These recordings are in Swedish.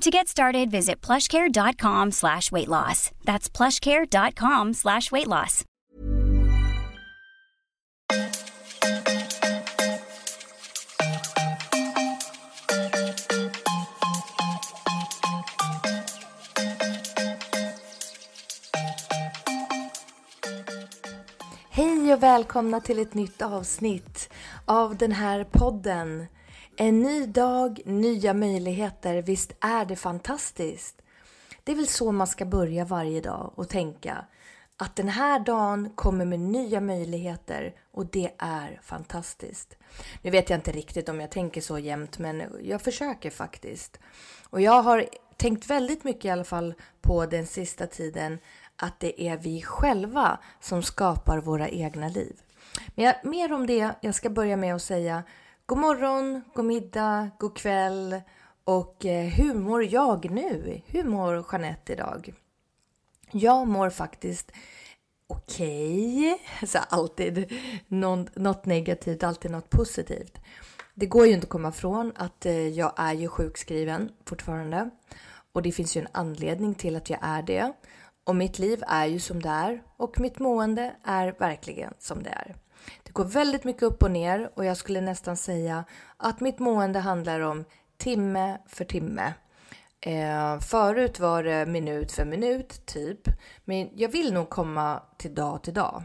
To get started, visit plushcare.com slash weight loss. That's plushcare.com slash weight loss. Hej och välkomna till ett nytt avsnitt av den här podden. En ny dag, nya möjligheter. Visst är det fantastiskt? Det är väl så man ska börja varje dag och tänka att den här dagen kommer med nya möjligheter och det är fantastiskt. Nu vet jag inte riktigt om jag tänker så jämt men jag försöker faktiskt. Och jag har tänkt väldigt mycket i alla fall på den sista tiden att det är vi själva som skapar våra egna liv. Men jag, mer om det. Jag ska börja med att säga god morgon, god middag, god kväll och eh, hur mår jag nu? Hur mår Jeanette idag? Jag mår faktiskt okej. Okay. Så alltid något, något negativt, alltid något positivt. Det går ju inte att komma ifrån att eh, jag är ju sjukskriven fortfarande. Och det finns ju en anledning till att jag är det. Och mitt liv är ju som det är och mitt mående är verkligen som det är. Det går väldigt mycket upp och ner och jag skulle nästan säga att mitt mående handlar om timme för timme. Eh, förut var det minut för minut, typ. Men jag vill nog komma till dag till dag.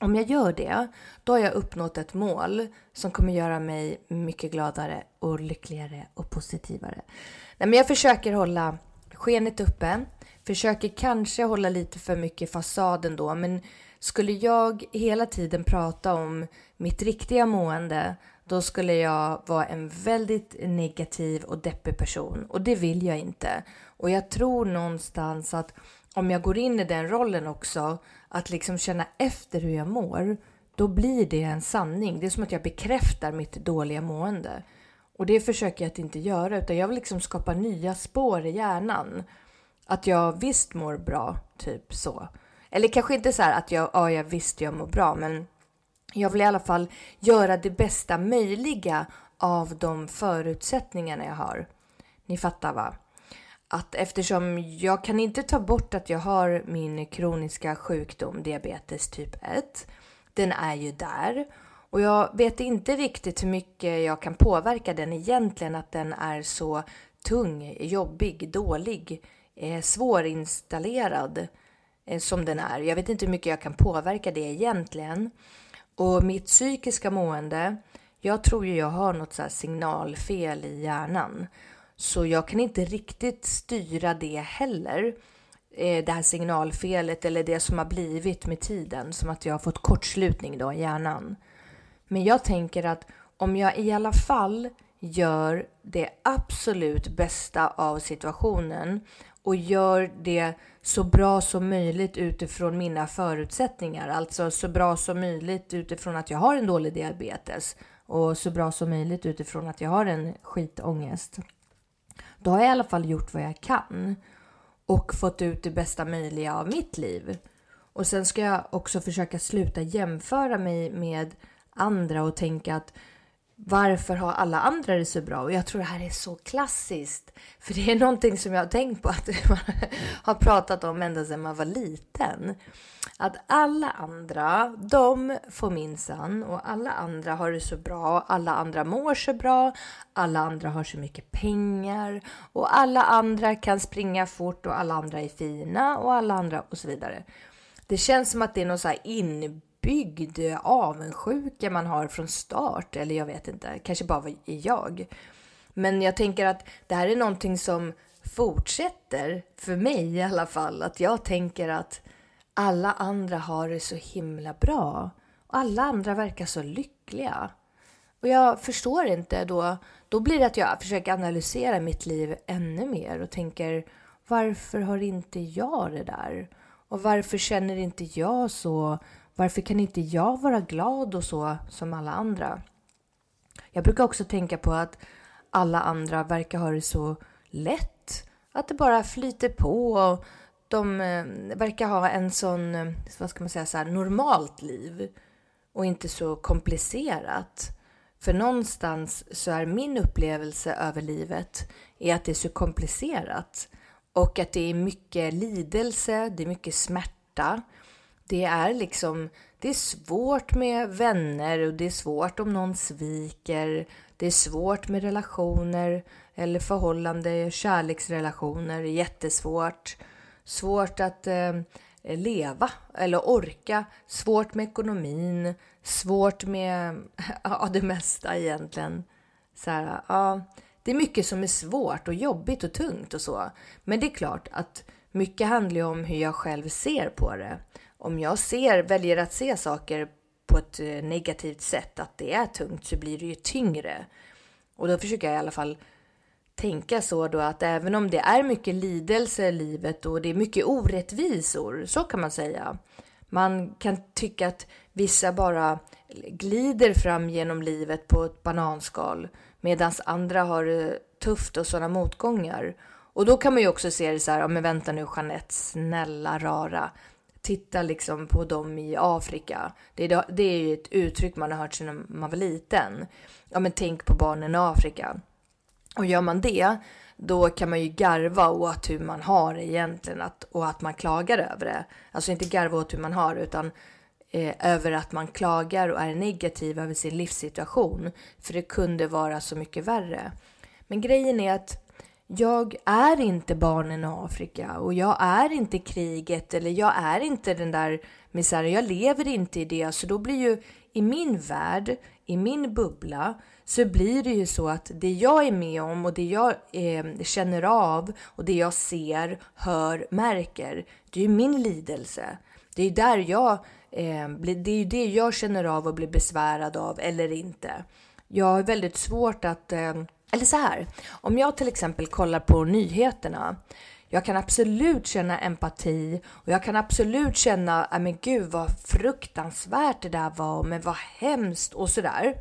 Om jag gör det, då har jag uppnått ett mål som kommer göra mig mycket gladare och lyckligare och positivare. Nej, men jag försöker hålla skenet uppe, försöker kanske hålla lite för mycket fasaden då, men skulle jag hela tiden prata om mitt riktiga mående, då skulle jag vara en väldigt negativ och deppig person och det vill jag inte. Och jag tror någonstans att om jag går in i den rollen också, att liksom känna efter hur jag mår, då blir det en sanning. Det är som att jag bekräftar mitt dåliga mående. Och det försöker jag att inte göra, utan jag vill liksom skapa nya spår i hjärnan. Att jag visst mår bra, typ så. Eller kanske inte så att jag, ja, jag visst jag mår bra, men jag vill i alla fall göra det bästa möjliga av de förutsättningarna jag har. Ni fattar va? Att eftersom jag kan inte ta bort att jag har min kroniska sjukdom diabetes typ 1. Den är ju där. Och jag vet inte riktigt hur mycket jag kan påverka den egentligen, att den är så tung, jobbig, dålig, eh, svårinstallerad Eh, som den är. Jag vet inte hur mycket jag kan påverka det egentligen. Och mitt psykiska mående, jag tror ju jag har något så signalfel i hjärnan. Så jag kan inte riktigt styra det heller. Eh, det här signalfelet eller det som har blivit med tiden. Som att jag har fått kortslutning då i hjärnan. Men jag tänker att om jag i alla fall gör det absolut bästa av situationen och gör det så bra som möjligt utifrån mina förutsättningar. Alltså så bra som möjligt utifrån att jag har en dålig diabetes och så bra som möjligt utifrån att jag har en skitångest. Då har jag i alla fall gjort vad jag kan och fått ut det bästa möjliga av mitt liv. Och sen ska jag också försöka sluta jämföra mig med andra och tänka att varför har alla andra det så bra? Och jag tror det här är så klassiskt. För det är någonting som jag har tänkt på att man har pratat om ända sedan man var liten. Att alla andra, de får minsann och alla andra har det så bra. Alla andra mår så bra. Alla andra har så mycket pengar och alla andra kan springa fort och alla andra är fina och alla andra och så vidare. Det känns som att det är någon så här inbyggd avundsjuka man har från start. Eller jag vet inte, kanske bara är jag. Men jag tänker att det här är någonting som fortsätter, för mig i alla fall. Att jag tänker att alla andra har det så himla bra. Och alla andra verkar så lyckliga. Och jag förstår inte då. Då blir det att jag försöker analysera mitt liv ännu mer och tänker varför har inte jag det där? Och varför känner inte jag så? Varför kan inte jag vara glad och så som alla andra? Jag brukar också tänka på att alla andra verkar ha det så lätt. Att det bara flyter på och de eh, verkar ha en sån, eh, vad ska man säga, så här, normalt liv och inte så komplicerat. För någonstans så är min upplevelse över livet är att det är så komplicerat och att det är mycket lidelse, det är mycket smärta. Det är liksom, det är svårt med vänner och det är svårt om någon sviker. Det är svårt med relationer eller förhållande, kärleksrelationer, jättesvårt. Svårt att eh, leva eller orka, svårt med ekonomin, svårt med ja, det mesta egentligen. Så här, ja, det är mycket som är svårt och jobbigt och tungt och så. Men det är klart att mycket handlar ju om hur jag själv ser på det. Om jag ser, väljer att se saker på ett eh, negativt sätt, att det är tungt, så blir det ju tyngre. Och då försöker jag i alla fall tänka så då att även om det är mycket lidelse i livet och det är mycket orättvisor, så kan man säga. Man kan tycka att vissa bara glider fram genom livet på ett bananskal medan andra har det tufft och sådana motgångar. Och då kan man ju också se det så här, ja men vänta nu Jeanette, snälla rara. Titta liksom på dem i Afrika. Det är, det är ju ett uttryck man har hört sedan man var liten. Ja men tänk på barnen i Afrika. Och gör man det, då kan man ju garva åt hur man har det egentligen att, och att man klagar över det. Alltså inte garva åt hur man har utan eh, över att man klagar och är negativ över sin livssituation. För det kunde vara så mycket värre. Men grejen är att jag är inte barnen i Afrika och jag är inte kriget eller jag är inte den där misären. Jag lever inte i det. Så då blir ju i min värld, i min bubbla, så blir det ju så att det jag är med om och det jag eh, känner av och det jag ser, hör, märker, det är ju min lidelse. Det är där jag, eh, det är ju det jag känner av och blir besvärad av eller inte. Jag har väldigt svårt att, eh, eller så här, om jag till exempel kollar på nyheterna jag kan absolut känna empati och jag kan absolut känna, men gud vad fruktansvärt det där var, men vad hemskt och sådär.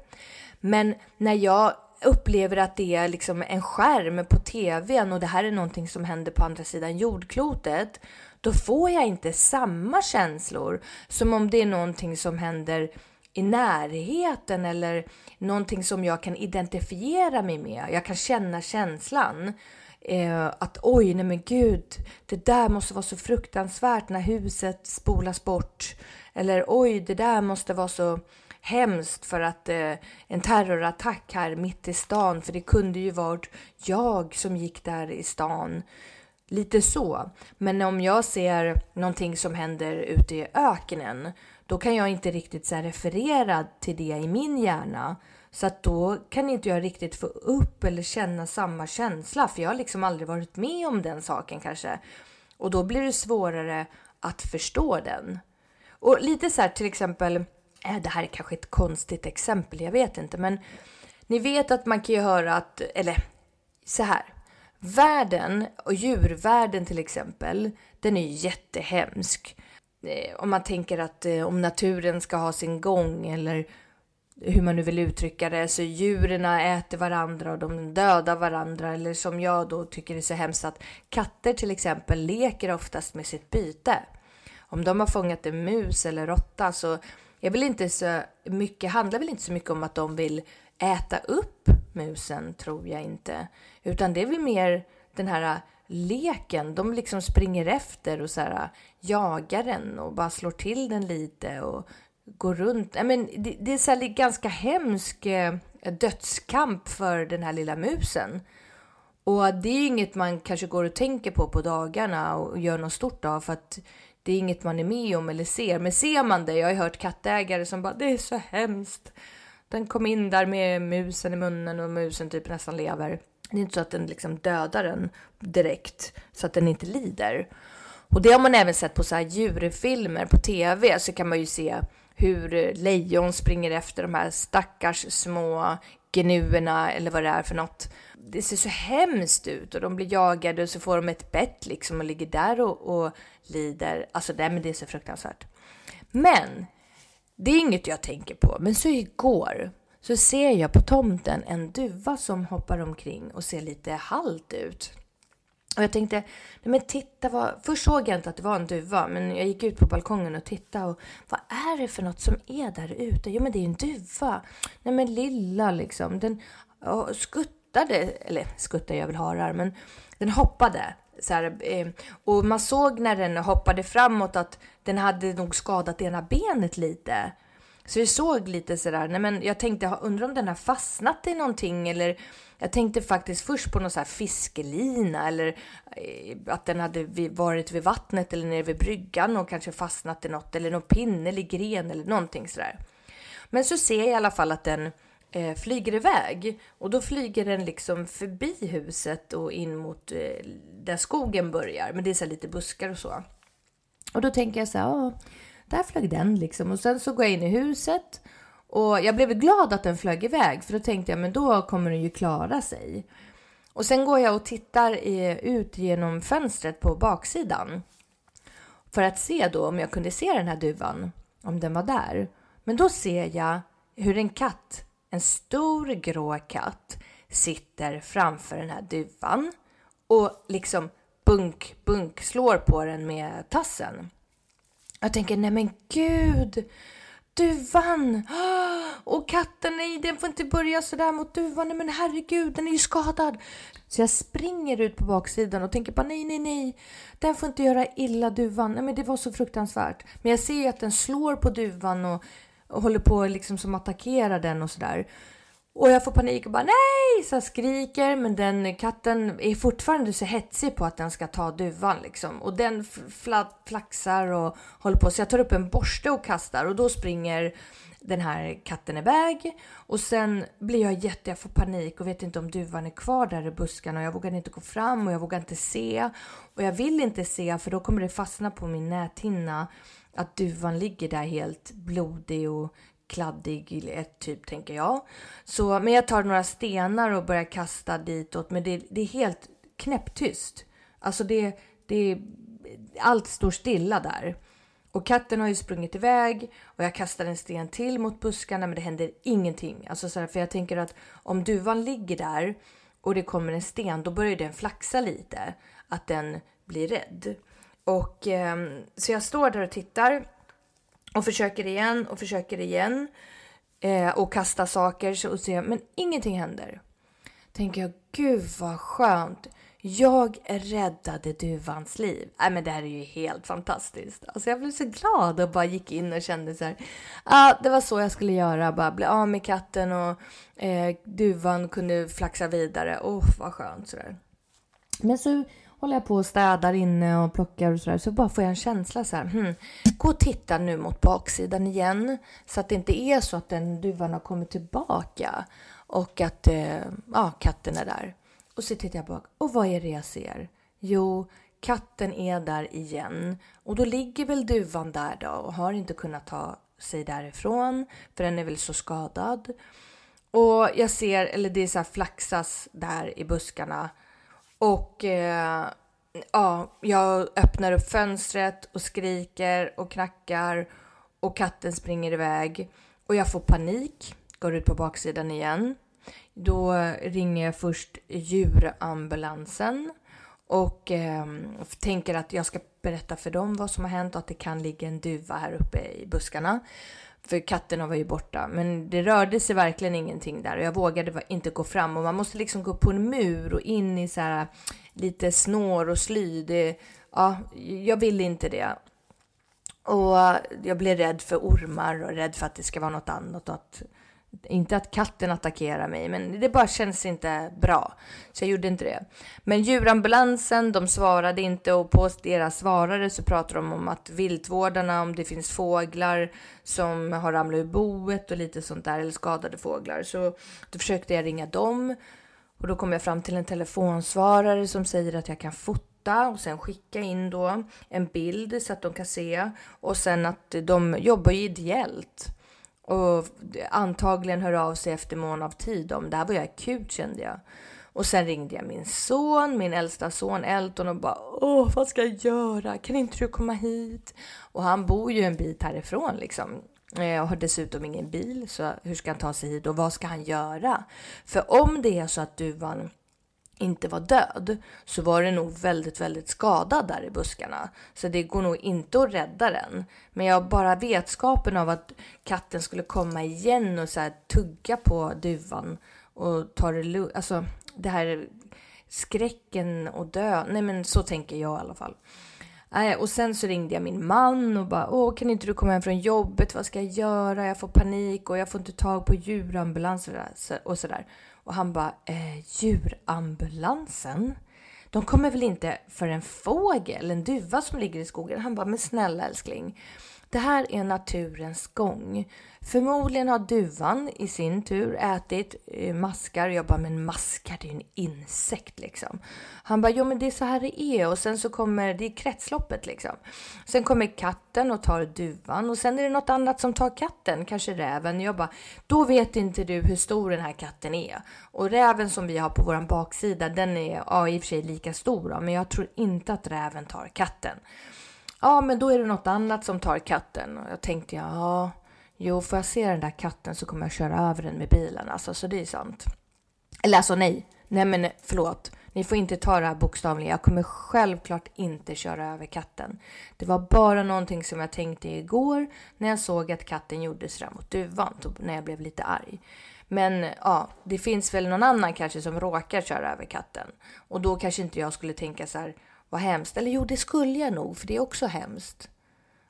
Men när jag upplever att det är liksom en skärm på tvn och det här är någonting som händer på andra sidan jordklotet, då får jag inte samma känslor som om det är någonting som händer i närheten eller någonting som jag kan identifiera mig med. Jag kan känna känslan. Eh, att oj, nej men gud, det där måste vara så fruktansvärt när huset spolas bort. Eller oj, det där måste vara så hemskt för att eh, en terrorattack här mitt i stan, för det kunde ju varit jag som gick där i stan. Lite så. Men om jag ser någonting som händer ute i öknen, då kan jag inte riktigt så referera till det i min hjärna. Så att då kan inte jag riktigt få upp eller känna samma känsla, för jag har liksom aldrig varit med om den saken kanske. Och då blir det svårare att förstå den. Och lite så här till exempel äh, det här är kanske ett konstigt exempel, jag vet inte, men ni vet att man kan ju höra att, eller så här, världen och djurvärlden till exempel, den är ju jättehemsk. Eh, om man tänker att eh, om naturen ska ha sin gång eller hur man nu vill uttrycka det, så djuren äter varandra och de dödar varandra. Eller som jag då tycker är så hemskt att katter till exempel leker oftast med sitt byte. Om de har fångat en mus eller råtta så är väl inte så mycket, handlar väl inte så mycket om att de vill äta upp musen, tror jag inte. Utan det är väl mer den här leken. De liksom springer efter och så här, jagar den och bara slår till den lite och går runt. I mean, det, det är så här ganska hemsk eh, dödskamp för den här lilla musen. Och det är inget man kanske går och tänker på på dagarna och gör något stort av för att det är inget man är med om eller ser. Men ser man det, jag har hört kattägare som bara det är så hemskt. Den kom in där med musen i munnen och musen typ nästan lever. Det är inte så att den liksom dödar den direkt så att den inte lider. Och det har man även sett på så här djurfilmer på tv så kan man ju se hur lejon springer efter de här stackars små gnuerna eller vad det är för något. Det ser så hemskt ut och de blir jagade och så får de ett bett liksom och ligger där och, och lider. Alltså det, men det är så fruktansvärt. Men det är inget jag tänker på. Men så igår så ser jag på tomten en duva som hoppar omkring och ser lite halt ut. Och jag tänkte, nej men titta vad... Först såg jag inte att det var en duva, men jag gick ut på balkongen och tittade och vad är det för något som är där ute? Jo men det är en duva. Nej men lilla liksom. Den skuttade, eller skuttar jag väl harar, men den hoppade. Så här, eh, och man såg när den hoppade framåt att den hade nog skadat ena benet lite. Så vi såg lite sådär, nej men jag tänkte, undrar om den har fastnat i någonting eller jag tänkte faktiskt först på någon så här fiskelina eller eh, att den hade varit vid vattnet eller nere vid bryggan och kanske fastnat i något eller någon pinne eller gren eller någonting sådär. Men så ser jag i alla fall att den eh, flyger iväg och då flyger den liksom förbi huset och in mot eh, där skogen börjar. Men det är så lite buskar och så. Och då tänker jag så här, där flög den liksom. Och sen så går jag in i huset och jag blev glad att den flög iväg för då tänkte jag men då kommer den ju klara sig. Och sen går jag och tittar ut genom fönstret på baksidan för att se då om jag kunde se den här duvan, om den var där. Men då ser jag hur en katt, en stor grå katt, sitter framför den här duvan och liksom bunk, bunk slår på den med tassen. Jag tänker, nej men gud, duvan! Och katten, nej den får inte börja sådär mot duvan, nej men herregud, den är ju skadad. Så jag springer ut på baksidan och tänker bara nej, nej, nej, den får inte göra illa duvan. Nej men det var så fruktansvärt. Men jag ser ju att den slår på duvan och, och håller på liksom som attackerar den och sådär. Och jag får panik och bara nej! Så jag skriker men den katten är fortfarande så hetsig på att den ska ta duvan liksom. Och den flaxar och håller på. Så jag tar upp en borste och kastar och då springer den här katten iväg. Och sen blir jag jätte, jag får panik och vet inte om duvan är kvar där i buskarna. Och jag vågar inte gå fram och jag vågar inte se. Och jag vill inte se för då kommer det fastna på min näthinna att duvan ligger där helt blodig och kladdig ett typ tänker jag. Så, men jag tar några stenar och börjar kasta ditåt men det, det är helt knäpptyst. Alltså det, det, allt står stilla där. Och katten har ju sprungit iväg och jag kastar en sten till mot buskarna men det händer ingenting. Alltså så här, för jag tänker att om duvan ligger där och det kommer en sten då börjar den flaxa lite. Att den blir rädd. Och eh, så jag står där och tittar och försöker igen och försöker igen. Eh, och kasta saker och ser, men ingenting händer. Tänker jag, gud vad skönt. Jag räddade duvans liv. Nej, men det här är ju helt fantastiskt. Alltså jag blev så glad och bara gick in och kände så här. Ah, det var så jag skulle göra. Bara bli av med katten och eh, duvan kunde flaxa vidare. Åh, oh, vad skönt sådär. Men så håller jag på och städar inne och plockar och sådär. Så bara får jag en känsla så här. Hmm, gå och titta nu mot baksidan igen. Så att det inte är så att den duvan har kommit tillbaka. Och att eh, ja, katten är där. Och så tittar jag bak. Och vad är det jag ser? Jo, katten är där igen. Och då ligger väl duvan där då och har inte kunnat ta sig därifrån. För den är väl så skadad. Och jag ser, eller det är så här flaxas där i buskarna. Och eh, ja, jag öppnar upp fönstret och skriker och knackar och katten springer iväg. Och jag får panik, går ut på baksidan igen. Då ringer jag först djurambulansen och eh, tänker att jag ska berätta för dem vad som har hänt och att det kan ligga en duva här uppe i buskarna. För katterna var ju borta, men det rörde sig verkligen ingenting där och jag vågade inte gå fram och man måste liksom gå på en mur och in i så här äh, lite snår och sly. Det, ja, jag ville inte det. Och äh, jag blev rädd för ormar och rädd för att det ska vara något annat och att inte att katten attackerar mig, men det bara känns inte bra. Så jag gjorde inte det. Men djurambulansen, de svarade inte och på deras svarare så pratar de om att viltvårdarna, om det finns fåglar som har ramlat ur boet och lite sånt där, eller skadade fåglar. Så då försökte jag ringa dem och då kom jag fram till en telefonsvarare som säger att jag kan fota och sen skicka in då en bild så att de kan se och sen att de jobbar ju ideellt och antagligen hör av sig efter mån av tid om det här var ju akut kände jag. Och sen ringde jag min son, min äldsta son Elton och bara Åh, vad ska jag göra? Kan inte du komma hit? Och han bor ju en bit härifrån liksom. Eh, jag har dessutom ingen bil, så hur ska han ta sig hit och vad ska han göra? För om det är så att duvan inte var död så var den nog väldigt, väldigt skadad där i buskarna. Så det går nog inte att rädda den. Men jag har bara vetskapen av att katten skulle komma igen och så här tugga på duvan och ta det lugnt. Alltså det här skräcken och dö. Nej, men så tänker jag i alla fall och sen så ringde jag min man och bara åh kan inte du komma hem från jobbet? Vad ska jag göra? Jag får panik och jag får inte tag på djurambulans och sådär. Och han bara, eh, djurambulansen? De kommer väl inte för en fågel, en duva som ligger i skogen? Han bara, men snälla älskling. Det här är naturens gång. Förmodligen har duvan i sin tur ätit eh, maskar. Jag bara, men maskar det är ju en insekt liksom. Han bara, jo men det är så här det är. Och sen så kommer, det är kretsloppet liksom. Sen kommer katten och tar duvan. Och sen är det något annat som tar katten, kanske räven. Jag bara, då vet inte du hur stor den här katten är. Och räven som vi har på våran baksida, den är ja, i och för sig lika stor. Men jag tror inte att räven tar katten. Ja, men då är det något annat som tar katten. Och jag tänkte, ja, jo, får jag se den där katten så kommer jag köra över den med bilen. Alltså, så det är sant. Eller alltså nej, nej men förlåt. Ni får inte ta det här bokstavligen. Jag kommer självklart inte köra över katten. Det var bara någonting som jag tänkte igår när jag såg att katten gjorde sådär mot duvan, när jag blev lite arg. Men ja, det finns väl någon annan kanske som råkar köra över katten. Och då kanske inte jag skulle tänka så här, vad hemskt. Eller jo, det skulle jag nog, för det är också hemskt.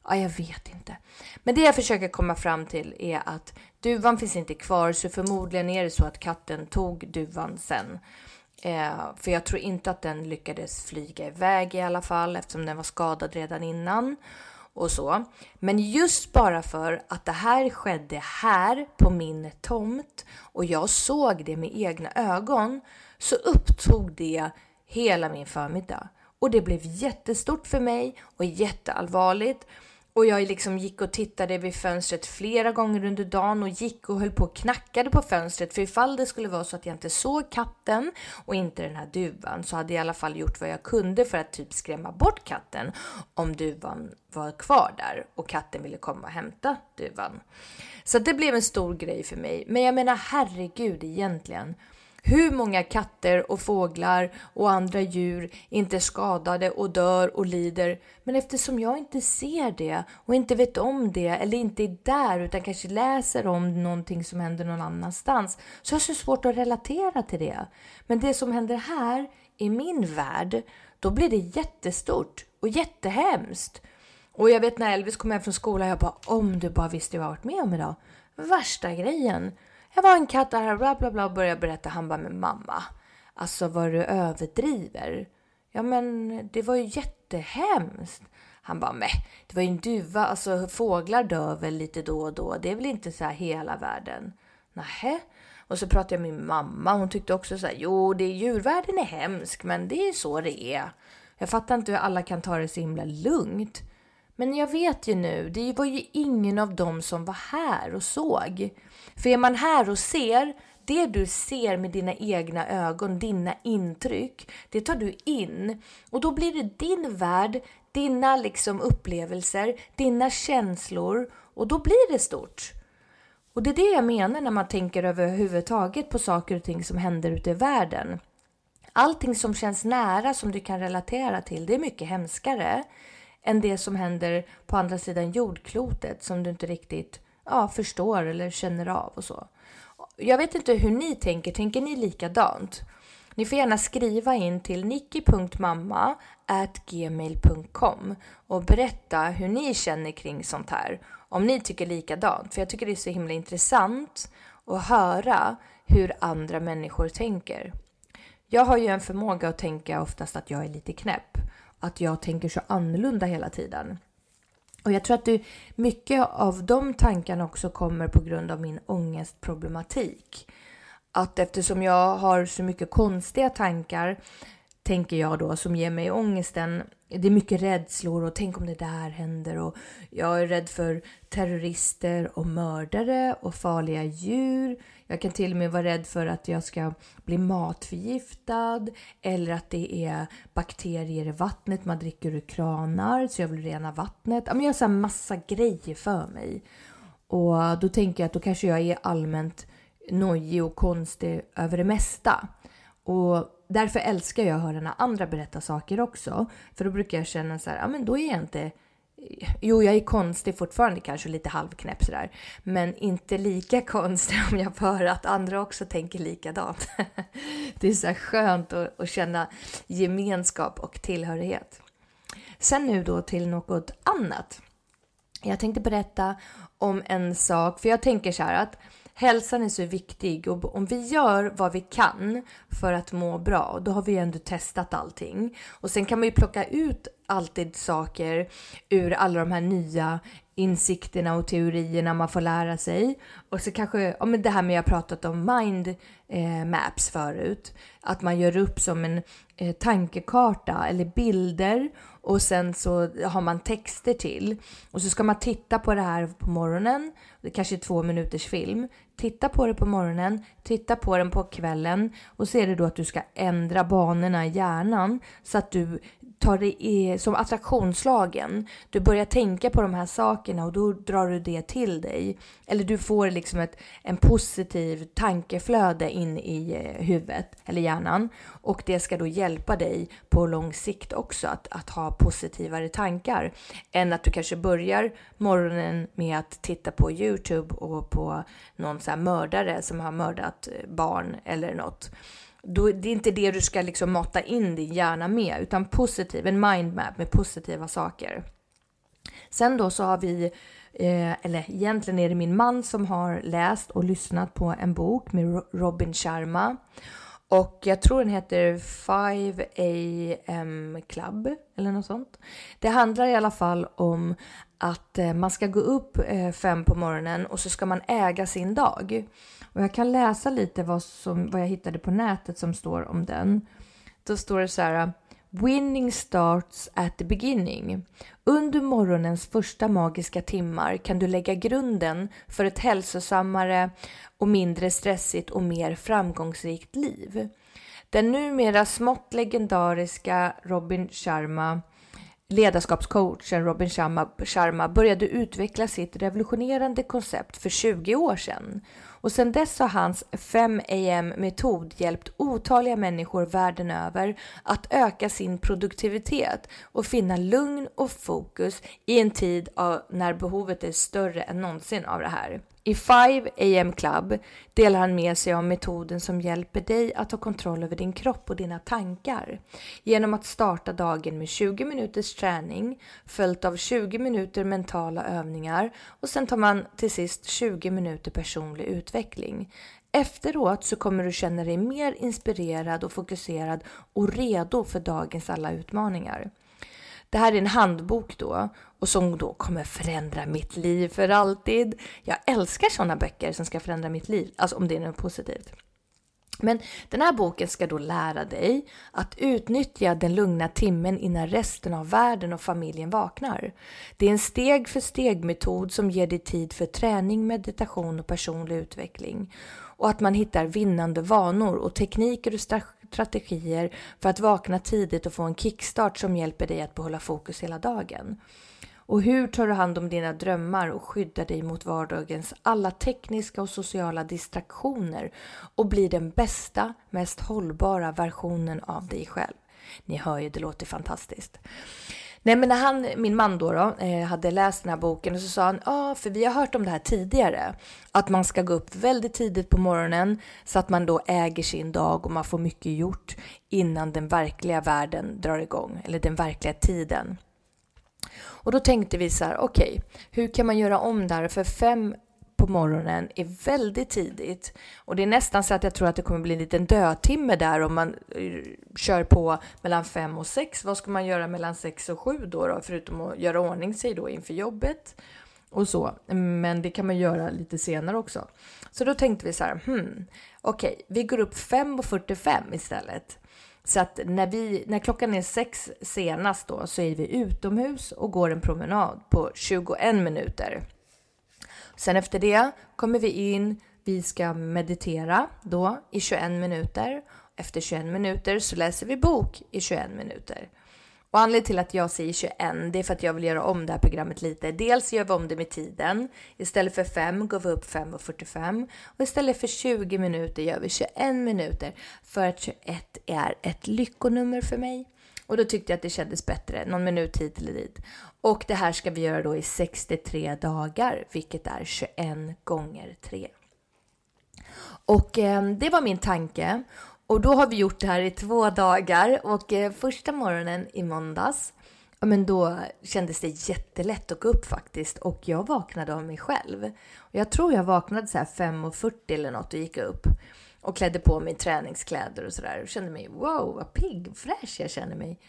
Ja, jag vet inte. Men det jag försöker komma fram till är att duvan finns inte kvar, så förmodligen är det så att katten tog duvan sen. Eh, för jag tror inte att den lyckades flyga iväg i alla fall, eftersom den var skadad redan innan och så. Men just bara för att det här skedde här på min tomt och jag såg det med egna ögon så upptog det hela min förmiddag. Och det blev jättestort för mig och jätteallvarligt. Och jag liksom gick och tittade vid fönstret flera gånger under dagen och gick och höll på och knackade på fönstret. För ifall det skulle vara så att jag inte såg katten och inte den här duvan så hade jag i alla fall gjort vad jag kunde för att typ skrämma bort katten om duvan var kvar där och katten ville komma och hämta duvan. Så det blev en stor grej för mig. Men jag menar herregud egentligen hur många katter och fåglar och andra djur inte är skadade och dör och lider. Men eftersom jag inte ser det och inte vet om det eller inte är där utan kanske läser om någonting som händer någon annanstans så har jag så svårt att relatera till det. Men det som händer här i min värld, då blir det jättestort och jättehemskt. Och jag vet när Elvis kom hem från skolan, jag bara om du bara visste vad jag varit med om idag. Värsta grejen. Jag var en katt där, bla bla bla, och började berätta. Han bara, men mamma, alltså vad du överdriver. Ja men det var ju jättehemskt. Han bara, men det var ju en duva, alltså fåglar dör väl lite då och då, det är väl inte så här hela världen. Nähä? Och så pratade jag med min mamma, hon tyckte också så här, jo, det är, djurvärlden är hemsk, men det är så det är. Jag fattar inte hur alla kan ta det så himla lugnt. Men jag vet ju nu, det var ju ingen av dem som var här och såg. För är man här och ser, det du ser med dina egna ögon, dina intryck, det tar du in. Och då blir det din värld, dina liksom upplevelser, dina känslor och då blir det stort. Och det är det jag menar när man tänker överhuvudtaget på saker och ting som händer ute i världen. Allting som känns nära, som du kan relatera till, det är mycket hemskare än det som händer på andra sidan jordklotet som du inte riktigt ja, förstår eller känner av och så. Jag vet inte hur ni tänker, tänker ni likadant? Ni får gärna skriva in till nicky.mamma.gmail.com och berätta hur ni känner kring sånt här. Om ni tycker likadant, för jag tycker det är så himla intressant att höra hur andra människor tänker. Jag har ju en förmåga att tänka oftast att jag är lite knäpp. Att jag tänker så annorlunda hela tiden. Och jag tror att det, mycket av de tankarna också kommer på grund av min ångestproblematik. Att eftersom jag har så mycket konstiga tankar, tänker jag då, som ger mig ångesten. Det är mycket rädslor och tänk om det där händer och jag är rädd för terrorister och mördare och farliga djur. Jag kan till och med vara rädd för att jag ska bli matförgiftad eller att det är bakterier i vattnet man dricker ur kranar så jag vill rena vattnet. Jag har så massa grejer för mig. Och då tänker jag att då kanske jag är allmänt nojig och konstig över det mesta. Och därför älskar jag att höra när andra berättar saker också. För då brukar jag känna så här, ja men då är jag inte Jo, jag är konstig fortfarande, kanske lite halvknäpp sådär. Men inte lika konstig om jag får höra att andra också tänker likadant. Det är så skönt att, att känna gemenskap och tillhörighet. Sen nu då till något annat. Jag tänkte berätta om en sak, för jag tänker så här att hälsan är så viktig och om vi gör vad vi kan för att må bra, då har vi ändå testat allting. Och sen kan man ju plocka ut alltid saker ur alla de här nya insikterna och teorierna man får lära sig. Och så kanske, ja men det här med jag pratat om mind eh, maps förut. Att man gör upp som en eh, tankekarta eller bilder och sen så har man texter till. Och så ska man titta på det här på morgonen. Kanske två minuters film. Titta på det på morgonen, titta på den på kvällen och så är det då att du ska ändra banorna i hjärnan så att du tar det i, som attraktionslagen. Du börjar tänka på de här sakerna och då drar du det till dig. Eller du får liksom ett en positiv tankeflöde in i eh, huvudet eller hjärnan. Och det ska då hjälpa dig på lång sikt också att, att ha positivare tankar. Än att du kanske börjar morgonen med att titta på Youtube och på någon så här mördare som har mördat eh, barn eller något då, det är inte det du ska liksom mata in din hjärna med, utan positiv, en mindmap med positiva saker. Sen då så har vi, eh, eller egentligen är det min man som har läst och lyssnat på en bok med Robin Sharma. Och jag tror den heter 5 AM Club eller något sånt. Det handlar i alla fall om att eh, man ska gå upp eh, fem på morgonen och så ska man äga sin dag. Och jag kan läsa lite vad, som, vad jag hittade på nätet som står om den. Då står det så här. Winning starts at the beginning. Under morgonens första magiska timmar kan du lägga grunden för ett hälsosammare och mindre stressigt och mer framgångsrikt liv. Den numera smått legendariska Robin Sharma ledarskapscoachen Robin Sharma började utveckla sitt revolutionerande koncept för 20 år sedan. Och sedan dess har hans 5 AM-metod hjälpt otaliga människor världen över att öka sin produktivitet och finna lugn och fokus i en tid när behovet är större än någonsin av det här. I 5 AM Club delar han med sig av metoden som hjälper dig att ta kontroll över din kropp och dina tankar genom att starta dagen med 20 minuters träning följt av 20 minuter mentala övningar och sen tar man till sist 20 minuter personlig utveckling. Efteråt så kommer du känna dig mer inspirerad och fokuserad och redo för dagens alla utmaningar. Det här är en handbok då och som då kommer förändra mitt liv för alltid. Jag älskar sådana böcker som ska förändra mitt liv, alltså om det är något positivt. Men den här boken ska då lära dig att utnyttja den lugna timmen innan resten av världen och familjen vaknar. Det är en steg för steg metod som ger dig tid för träning, meditation och personlig utveckling. Och att man hittar vinnande vanor och tekniker och strategier för att vakna tidigt och få en kickstart som hjälper dig att behålla fokus hela dagen. Och hur tar du hand om dina drömmar och skyddar dig mot vardagens alla tekniska och sociala distraktioner och blir den bästa, mest hållbara versionen av dig själv? Ni hör ju, det låter fantastiskt. Nej men när han, min man då, då eh, hade läst den här boken och så sa han, ja ah, för vi har hört om det här tidigare. Att man ska gå upp väldigt tidigt på morgonen så att man då äger sin dag och man får mycket gjort innan den verkliga världen drar igång, eller den verkliga tiden. Och då tänkte vi så här, okej, okay, hur kan man göra om där? För fem på morgonen är väldigt tidigt. Och det är nästan så att jag tror att det kommer bli en liten dödtimme där om man eh, kör på mellan fem och sex. Vad ska man göra mellan sex och sju då, då förutom att göra ordning sig då inför jobbet? och så. Men det kan man göra lite senare också. Så då tänkte vi så här, hmm, okej, okay, vi går upp 5.45 istället. Så att när, vi, när klockan är sex senast då så är vi utomhus och går en promenad på 21 minuter. Sen efter det kommer vi in, vi ska meditera då i 21 minuter. Efter 21 minuter så läser vi bok i 21 minuter. Och anledningen till att jag säger 21, det är för att jag vill göra om det här programmet lite. Dels gör vi om det med tiden. Istället för 5 går vi upp 5.45 och istället för 20 minuter gör vi 21 minuter för att 21 är ett lyckonummer för mig. Och då tyckte jag att det kändes bättre, någon minut hit eller dit. Och det här ska vi göra då i 63 dagar, vilket är 21 gånger 3. Och eh, det var min tanke. Och då har vi gjort det här i två dagar och eh, första morgonen i måndags, ja, men då kändes det jättelätt att gå upp faktiskt och jag vaknade av mig själv. Och jag tror jag vaknade så här 5.40 eller något och gick upp och klädde på mig träningskläder och sådär och kände mig wow vad pigg och fräsch jag känner mig.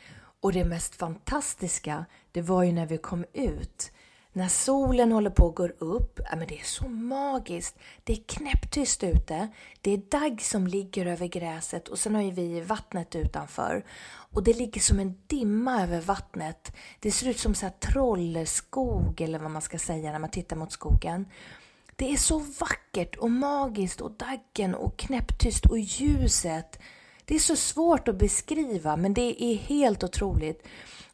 Och det mest fantastiska, det var ju när vi kom ut. När solen håller på att gå upp, ja, men det är så magiskt. Det är knäpptyst ute. Det är dagg som ligger över gräset och sen har ju vi vattnet utanför. Och det ligger som en dimma över vattnet. Det ser ut som så här trollskog eller vad man ska säga när man tittar mot skogen. Det är så vackert och magiskt och daggen och knäpptyst och ljuset. Det är så svårt att beskriva men det är helt otroligt.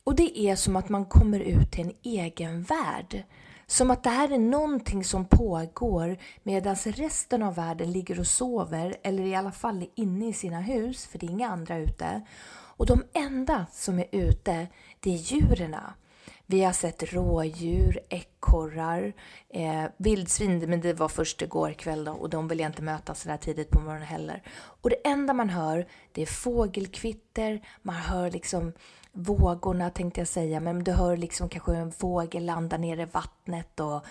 Och det är som att man kommer ut till en egen värld. Som att det här är någonting som pågår medan resten av världen ligger och sover eller i alla fall är inne i sina hus, för det är inga andra ute. Och de enda som är ute, det är djuren. Vi har sett rådjur, ekorrar, eh, vildsvin, men det var först igår kväll då, och de vill jag inte möta så där tidigt på morgonen heller. Och det enda man hör, det är fågelkvitter, man hör liksom vågorna tänkte jag säga, men du hör liksom kanske en fågel landa ner i vattnet och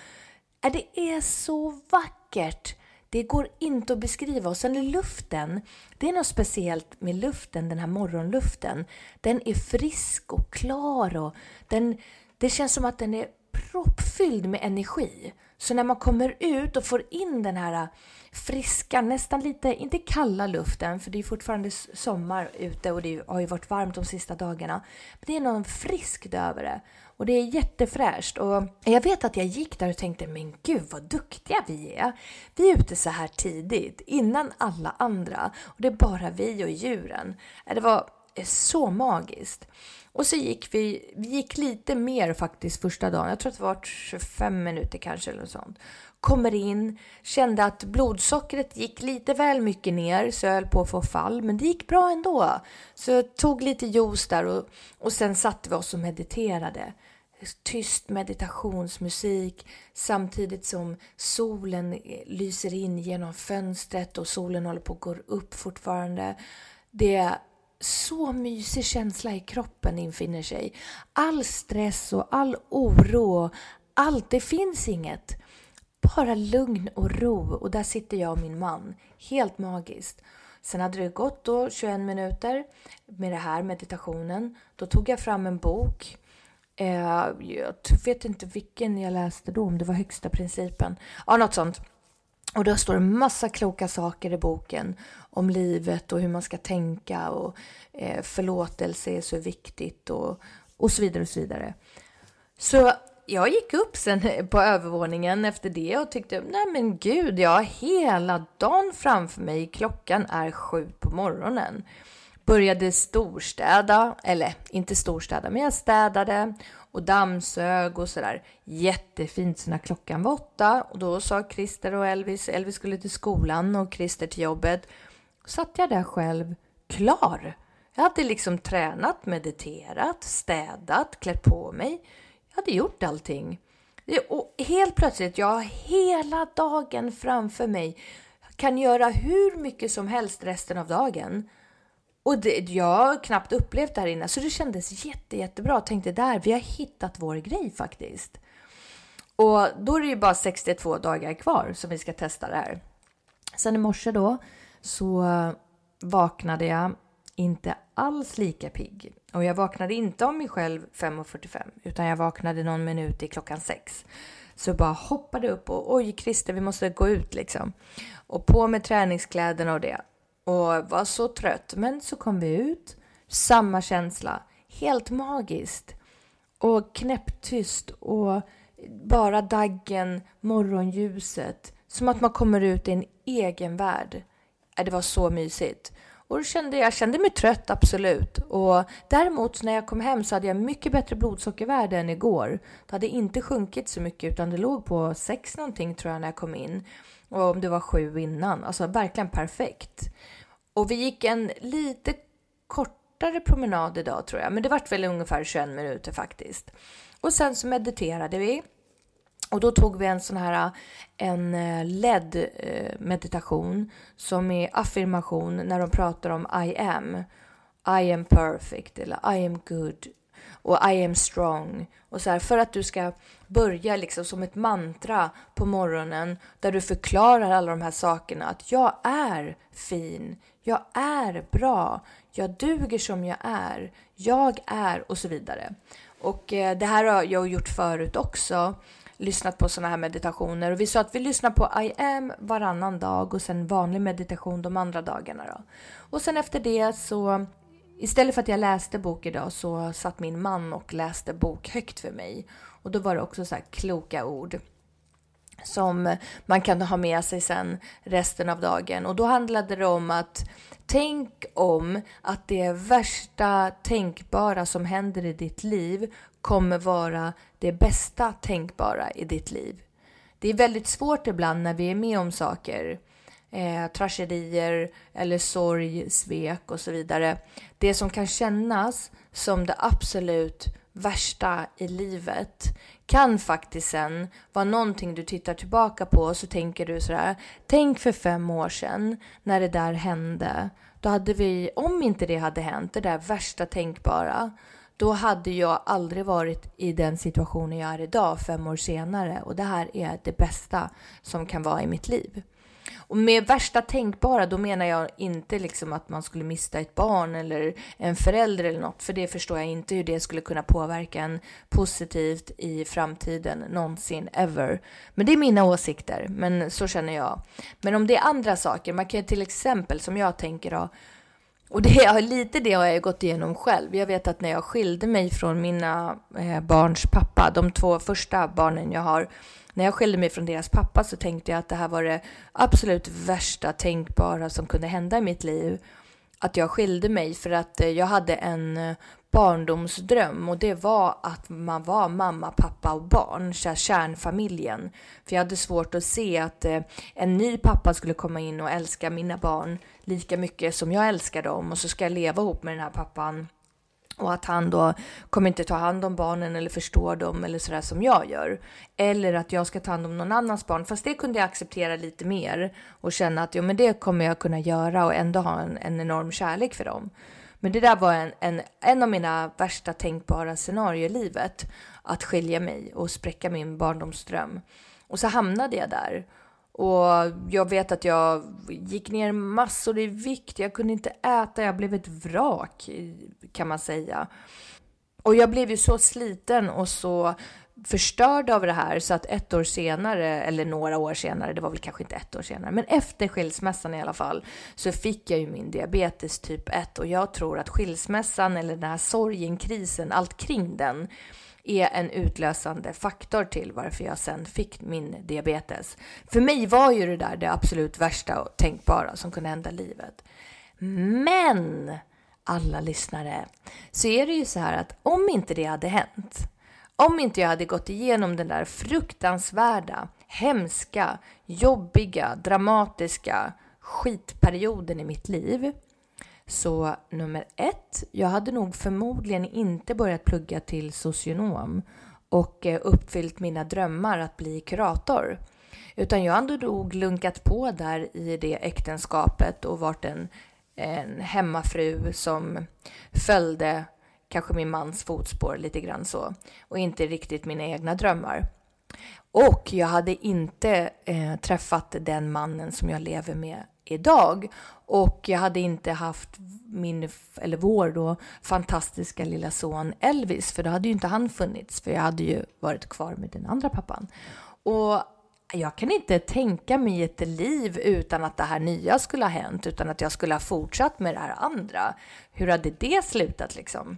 äh, det är så vackert! Det går inte att beskriva. Och sen är luften, det är något speciellt med luften, den här morgonluften. Den är frisk och klar och den, det känns som att den är proppfylld med energi. Så när man kommer ut och får in den här äh, friska, nästan lite, inte kalla luften, för det är fortfarande sommar ute och det har ju varit varmt de sista dagarna. Men det är någon friskt över det. Och det är jättefräscht. Och jag vet att jag gick där och tänkte, men gud vad duktiga vi är. Vi är ute så här tidigt, innan alla andra. Och det är bara vi och djuren. Äh, det var eh, så magiskt. Och så gick vi, vi gick lite mer faktiskt första dagen. Jag tror att det var 25 minuter kanske eller något sånt. Kommer in, kände att blodsockret gick lite väl mycket ner så jag höll på att få fall. Men det gick bra ändå. Så jag tog lite juice där och, och sen satte vi oss och mediterade. Tyst meditationsmusik samtidigt som solen lyser in genom fönstret och solen håller på att gå upp fortfarande. Det så mysig känsla i kroppen infinner sig. All stress och all oro, allt, det finns inget. Bara lugn och ro och där sitter jag och min man. Helt magiskt. Sen hade det gått då 21 minuter med det här meditationen. Då tog jag fram en bok. Eh, jag vet inte vilken jag läste då, om det var högsta principen. Ja, något sånt. Och då står det massa kloka saker i boken om livet och hur man ska tänka och eh, förlåtelse är så viktigt och, och så vidare och så vidare. Så jag gick upp sen på övervåningen efter det och tyckte, nej men gud, jag har hela dagen framför mig. Klockan är sju på morgonen. Började storstäda, eller inte storstäda, men jag städade och dammsög och sådär. Jättefint. Så när klockan var åtta och då sa Christer och Elvis, Elvis skulle till skolan och Christer till jobbet. Satt jag där själv, klar. Jag hade liksom tränat, mediterat, städat, klätt på mig. Jag hade gjort allting. Och helt plötsligt, jag har hela dagen framför mig. Kan göra hur mycket som helst resten av dagen. Och det, jag har knappt upplevt det här innan, så det kändes jätte, jättebra. Jag tänkte där, vi har hittat vår grej faktiskt. Och då är det ju bara 62 dagar kvar som vi ska testa det här. Sen i morse då så vaknade jag inte alls lika pigg. Och jag vaknade inte av mig själv 5.45 utan jag vaknade någon minut i klockan 6. Så jag bara hoppade upp och oj Christer vi måste gå ut liksom. Och på med träningskläderna och det. Och var så trött. Men så kom vi ut. Samma känsla. Helt magiskt. Och knäpptyst och bara daggen, morgonljuset. Som att man kommer ut i en egen värld. Äh, det var så mysigt. Och då kände jag, kände mig trött, absolut. Och däremot när jag kom hem så hade jag mycket bättre blodsockervärde än igår. Det hade inte sjunkit så mycket utan det låg på 6 någonting tror jag när jag kom in. Och om det var 7 innan. Alltså verkligen perfekt. Och vi gick en lite kortare promenad idag tror jag. Men det vart väl ungefär 21 minuter faktiskt. Och sen så mediterade vi. Och då tog vi en sån här en eh, led ledd meditation som är affirmation när de pratar om I am. I am perfect eller I am good och I am strong. Och så här, för att du ska börja liksom som ett mantra på morgonen där du förklarar alla de här sakerna. Att jag är fin, jag är bra, jag duger som jag är, jag är och så vidare. Och eh, det här har jag gjort förut också. Lyssnat på sådana här meditationer. Och vi sa att vi lyssnar på I am varannan dag och sen vanlig meditation de andra dagarna då. Och sen efter det så istället för att jag läste bok idag så satt min man och läste bok högt för mig. Och då var det också så här kloka ord som man kan ha med sig sen resten av dagen. Och då handlade det om att tänk om att det värsta tänkbara som händer i ditt liv kommer vara det bästa tänkbara i ditt liv. Det är väldigt svårt ibland när vi är med om saker, eh, tragedier eller sorg, svek och så vidare. Det som kan kännas som det absolut värsta i livet kan faktiskt sen vara någonting du tittar tillbaka på och så tänker du sådär. Tänk för fem år sedan när det där hände. Då hade vi, om inte det hade hänt, det där värsta tänkbara, då hade jag aldrig varit i den situationen jag är idag fem år senare och det här är det bästa som kan vara i mitt liv. Och med värsta tänkbara, då menar jag inte liksom att man skulle mista ett barn eller en förälder eller något, för det förstår jag inte hur det skulle kunna påverka en positivt i framtiden någonsin ever. Men det är mina åsikter, men så känner jag. Men om det är andra saker, man kan ju till exempel som jag tänker då, och det lite det har jag gått igenom själv. Jag vet att när jag skilde mig från mina eh, barns pappa, de två första barnen jag har, när jag skilde mig från deras pappa så tänkte jag att det här var det absolut värsta tänkbara som kunde hända i mitt liv. Att jag skilde mig för att eh, jag hade en eh, barndomsdröm och det var att man var mamma, pappa och barn, kärnfamiljen. För jag hade svårt att se att eh, en ny pappa skulle komma in och älska mina barn lika mycket som jag älskar dem och så ska jag leva ihop med den här pappan och att han då kommer inte ta hand om barnen eller förstå dem eller sådär som jag gör. Eller att jag ska ta hand om någon annans barn. Fast det kunde jag acceptera lite mer och känna att jo, men det kommer jag kunna göra och ändå ha en, en enorm kärlek för dem. Men det där var en, en, en av mina värsta tänkbara scenarier i livet. Att skilja mig och spräcka min barndomsdröm. Och så hamnade jag där. Och jag vet att jag gick ner massor i vikt. Jag kunde inte äta. Jag blev ett vrak kan man säga. Och jag blev ju så sliten och så förstörd av det här så att ett år senare, eller några år senare, det var väl kanske inte ett år senare, men efter skilsmässan i alla fall, så fick jag ju min diabetes typ 1 och jag tror att skilsmässan eller den här sorgen, krisen, allt kring den är en utlösande faktor till varför jag sen fick min diabetes. För mig var ju det där det absolut värsta och tänkbara som kunde hända i livet. Men alla lyssnare, så är det ju så här att om inte det hade hänt, om inte jag hade gått igenom den där fruktansvärda, hemska, jobbiga, dramatiska skitperioden i mitt liv Så nummer ett, jag hade nog förmodligen inte börjat plugga till socionom och eh, uppfyllt mina drömmar att bli kurator. Utan jag hade nog lunkat på där i det äktenskapet och varit en, en hemmafru som följde kanske min mans fotspår lite grann så och inte riktigt mina egna drömmar. Och jag hade inte eh, träffat den mannen som jag lever med idag. Och jag hade inte haft min, eller vår då, fantastiska lilla son Elvis, för då hade ju inte han funnits, för jag hade ju varit kvar med den andra pappan. Och jag kan inte tänka mig ett liv utan att det här nya skulle ha hänt, utan att jag skulle ha fortsatt med det här andra. Hur hade det slutat liksom?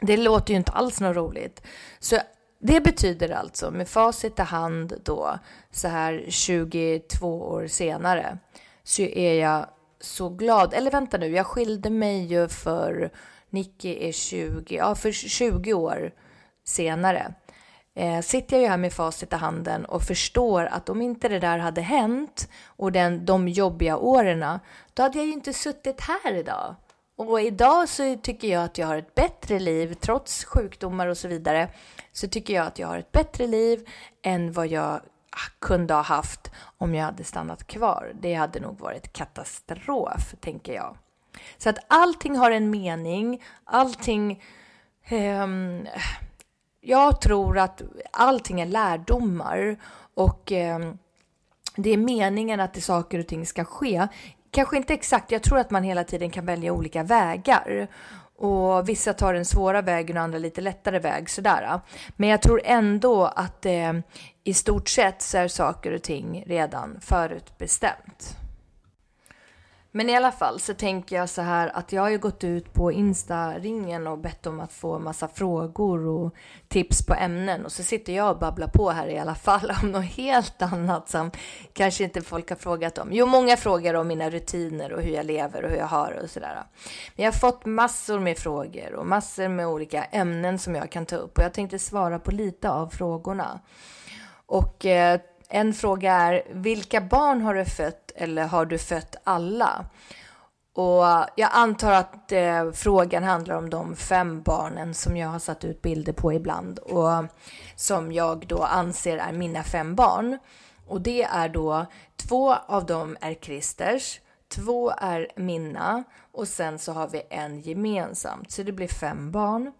Det låter ju inte alls något roligt. Så det betyder alltså med facit i hand då, så här 22 år senare, så är jag så glad. Eller vänta nu, jag skilde mig ju för Nicky är 20, ja för 20 år senare. Eh, sitter jag ju här med facit i handen och förstår att om inte det där hade hänt och den, de jobbiga åren, då hade jag ju inte suttit här idag. Och idag så tycker jag att jag har ett bättre liv, trots sjukdomar och så vidare, så tycker jag att jag har ett bättre liv än vad jag kunde ha haft om jag hade stannat kvar. Det hade nog varit katastrof, tänker jag. Så att allting har en mening, allting... Eh, jag tror att allting är lärdomar och eh, det är meningen att det saker och ting ska ske. Kanske inte exakt, jag tror att man hela tiden kan välja olika vägar. Och vissa tar den svåra vägen och andra lite lättare väg sådär. Men jag tror ändå att eh, i stort sett så är saker och ting redan förutbestämt. Men i alla fall så tänker jag så här att jag har ju gått ut på Insta-ringen och bett om att få massa frågor och tips på ämnen och så sitter jag och babblar på här i alla fall om något helt annat som kanske inte folk har frågat om. Jo, många frågar om mina rutiner och hur jag lever och hur jag har och sådär. Men jag har fått massor med frågor och massor med olika ämnen som jag kan ta upp och jag tänkte svara på lite av frågorna. Och eh, en fråga är, vilka barn har du fött eller har du fött alla? Och jag antar att eh, frågan handlar om de fem barnen som jag har satt ut bilder på ibland och som jag då anser är mina fem barn. Och det är då två av dem är Christers, två är mina och sen så har vi en gemensamt. Så det blir fem barn.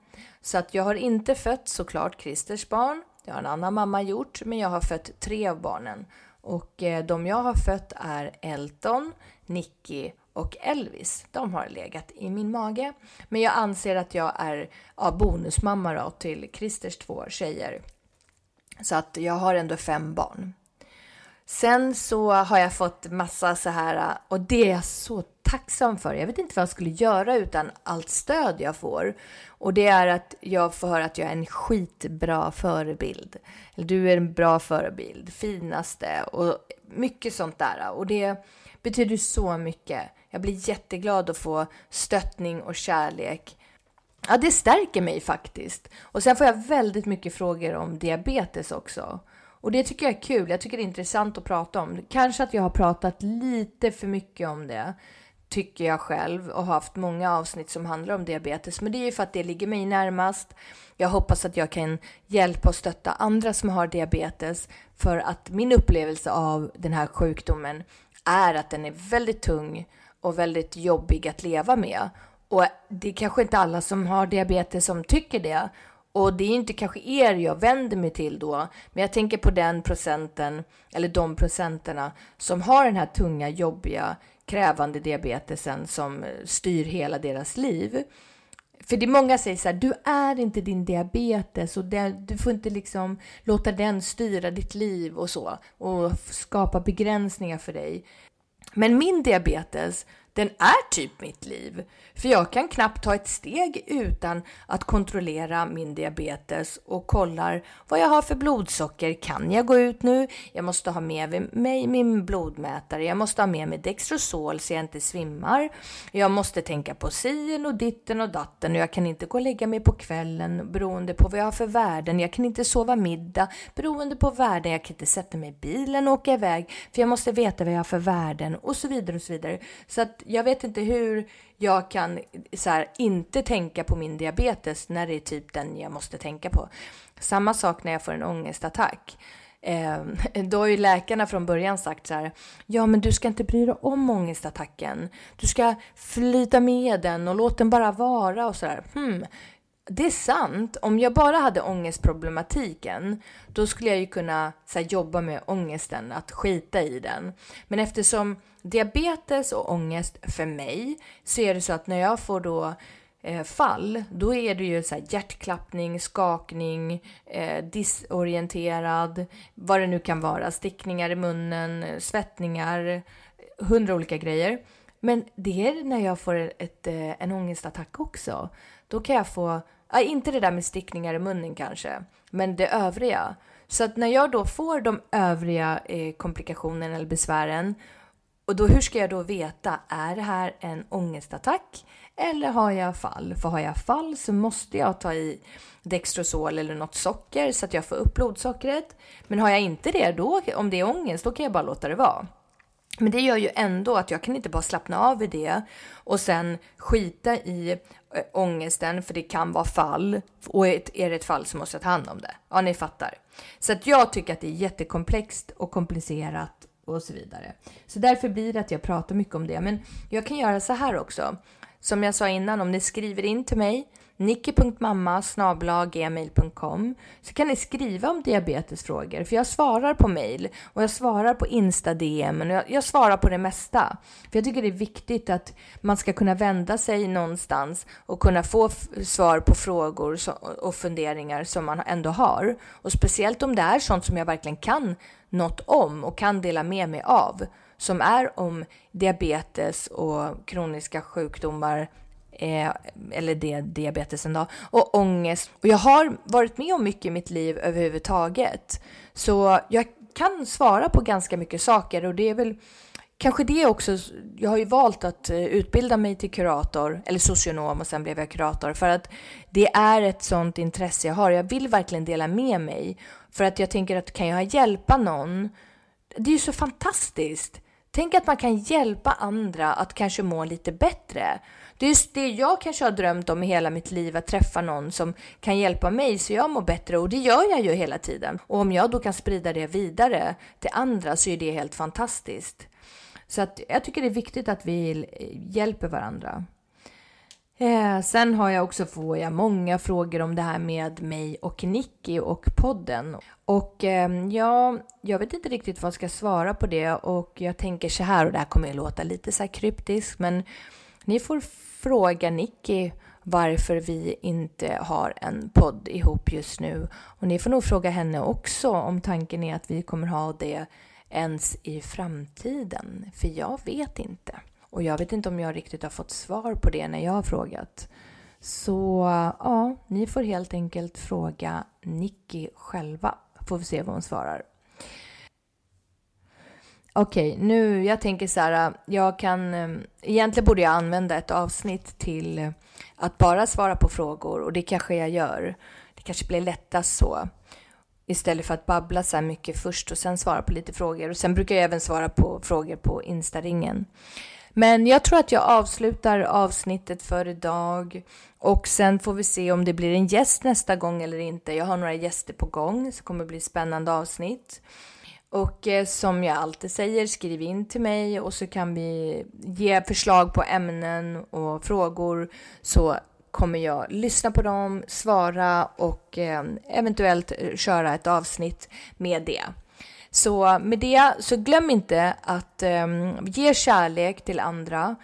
Så att jag har inte fött såklart Christers barn det har en annan mamma gjort, men jag har fött tre av barnen. Och eh, de jag har fött är Elton, Nicky och Elvis. De har legat i min mage. Men jag anser att jag är ja, bonusmamma då, till Christers två tjejer. Så att jag har ändå fem barn. Sen så har jag fått massa så här, äh, och det är jag så tacksam för. Jag vet inte vad jag skulle göra utan allt stöd jag får. Och det är att jag får höra att jag är en skitbra förebild. Eller du är en bra förebild, finaste och mycket sånt där. Och det betyder så mycket. Jag blir jätteglad att få stöttning och kärlek. Ja, det stärker mig faktiskt. Och sen får jag väldigt mycket frågor om diabetes också. Och det tycker jag är kul. Jag tycker det är intressant att prata om. Kanske att jag har pratat lite för mycket om det tycker jag själv och har haft många avsnitt som handlar om diabetes. Men det är ju för att det ligger mig närmast. Jag hoppas att jag kan hjälpa och stötta andra som har diabetes för att min upplevelse av den här sjukdomen är att den är väldigt tung och väldigt jobbig att leva med. Och det är kanske inte alla som har diabetes som tycker det. Och det är inte kanske er jag vänder mig till då, men jag tänker på den procenten, eller de procenterna, som har den här tunga, jobbiga krävande diabetesen som styr hela deras liv. För det är många säger så här, du är inte din diabetes och det, du får inte liksom låta den styra ditt liv och så och skapa begränsningar för dig. Men min diabetes, den är typ mitt liv. För jag kan knappt ta ett steg utan att kontrollera min diabetes och kollar vad jag har för blodsocker. Kan jag gå ut nu? Jag måste ha med mig min blodmätare. Jag måste ha med mig Dextrosol så jag inte svimmar. Jag måste tänka på sien och ditten och datten och jag kan inte gå och lägga mig på kvällen beroende på vad jag har för värden. Jag kan inte sova middag beroende på värden. Jag kan inte sätta mig i bilen och åka iväg för jag måste veta vad jag har för värden och så vidare och så vidare. Så att jag vet inte hur jag kan så här, inte tänka på min diabetes när det är typ den jag måste tänka på. Samma sak när jag får en ångestattack. Eh, då har ju läkarna från början sagt så här, ja men du ska inte bry dig om ångestattacken. Du ska flyta med den och låt den bara vara och så där. Hmm. Det är sant. Om jag bara hade ångestproblematiken, då skulle jag ju kunna så här, jobba med ångesten, att skita i den. Men eftersom diabetes och ångest för mig, så är det så att när jag får då eh, fall, då är det ju så hjärtklappning, skakning, eh, disorienterad, vad det nu kan vara, stickningar i munnen, svettningar, hundra olika grejer. Men det är när jag får ett, eh, en ångestattack också. Då kan jag få, ja, inte det där med stickningar i munnen kanske, men det övriga. Så att när jag då får de övriga eh, komplikationerna eller besvären och då hur ska jag då veta, är det här en ångestattack eller har jag fall? För har jag fall så måste jag ta i Dextrosol eller något socker så att jag får upp blodsockret. Men har jag inte det, då, om det är ångest, då kan jag bara låta det vara. Men det gör ju ändå att jag kan inte bara slappna av i det och sen skita i Eh, ångesten för det kan vara fall och är det ett fall så måste jag ta hand om det. Ja, ni fattar. Så att jag tycker att det är jättekomplext och komplicerat och så vidare. Så därför blir det att jag pratar mycket om det. Men jag kan göra så här också. Som jag sa innan, om ni skriver in till mig nicky.mamma gmail.com så kan ni skriva om diabetesfrågor för jag svarar på mail och jag svarar på Insta-DM och jag, jag, svarar på det mesta. För jag tycker det är viktigt att man ska kunna vända sig någonstans och kunna få svar på frågor och funderingar som man ändå har. Och speciellt om det är sånt som jag verkligen kan något om och kan dela med mig av som är om diabetes och kroniska sjukdomar eh, eller det, diabetesen då, och ångest. Och jag har varit med om mycket i mitt liv överhuvudtaget. Så jag kan svara på ganska mycket saker och det är väl kanske det också. Jag har ju valt att eh, utbilda mig till kurator eller socionom och sen blev jag kurator för att det är ett sånt intresse jag har. Jag vill verkligen dela med mig för att jag tänker att kan jag hjälpa någon? Det är ju så fantastiskt. Tänk att man kan hjälpa andra att kanske må lite bättre. Det är just det jag kanske har drömt om i hela mitt liv, att träffa någon som kan hjälpa mig så jag mår bättre och det gör jag ju hela tiden. Och om jag då kan sprida det vidare till andra så är det helt fantastiskt. Så att jag tycker det är viktigt att vi hjälper varandra. Eh, sen har jag också får jag många frågor om det här med mig och Nicky och podden. Och eh, ja, jag vet inte riktigt vad jag ska svara på det och jag tänker så här och det här kommer att låta lite så här kryptiskt men ni får fråga Nicky varför vi inte har en podd ihop just nu. Och ni får nog fråga henne också om tanken är att vi kommer ha det ens i framtiden. För jag vet inte. Och jag vet inte om jag riktigt har fått svar på det när jag har frågat. Så ja, ni får helt enkelt fråga Nicky själva. Får vi se vad hon svarar. Okej, okay, nu jag tänker så här. Jag kan eh, egentligen borde jag använda ett avsnitt till att bara svara på frågor och det kanske jag gör. Det kanske blir lättast så istället för att babbla så här mycket först och sen svara på lite frågor och sen brukar jag även svara på frågor på Instaringen. Men jag tror att jag avslutar avsnittet för idag och sen får vi se om det blir en gäst nästa gång eller inte. Jag har några gäster på gång så det kommer bli spännande avsnitt. Och eh, som jag alltid säger, skriv in till mig och så kan vi ge förslag på ämnen och frågor så kommer jag lyssna på dem, svara och eh, eventuellt eh, köra ett avsnitt med det. Så med det, så glöm inte att eh, ge kärlek till andra,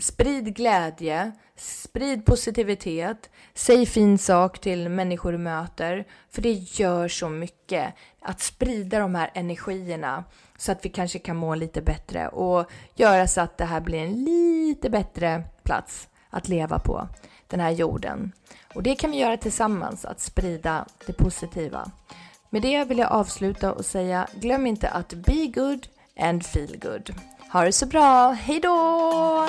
sprid glädje, sprid positivitet, säg fin sak till människor du möter, för det gör så mycket att sprida de här energierna så att vi kanske kan må lite bättre och göra så att det här blir en lite bättre plats att leva på, den här jorden. Och det kan vi göra tillsammans, att sprida det positiva. Med det vill jag avsluta och säga glöm inte att be good and feel good. Ha det så bra, hejdå!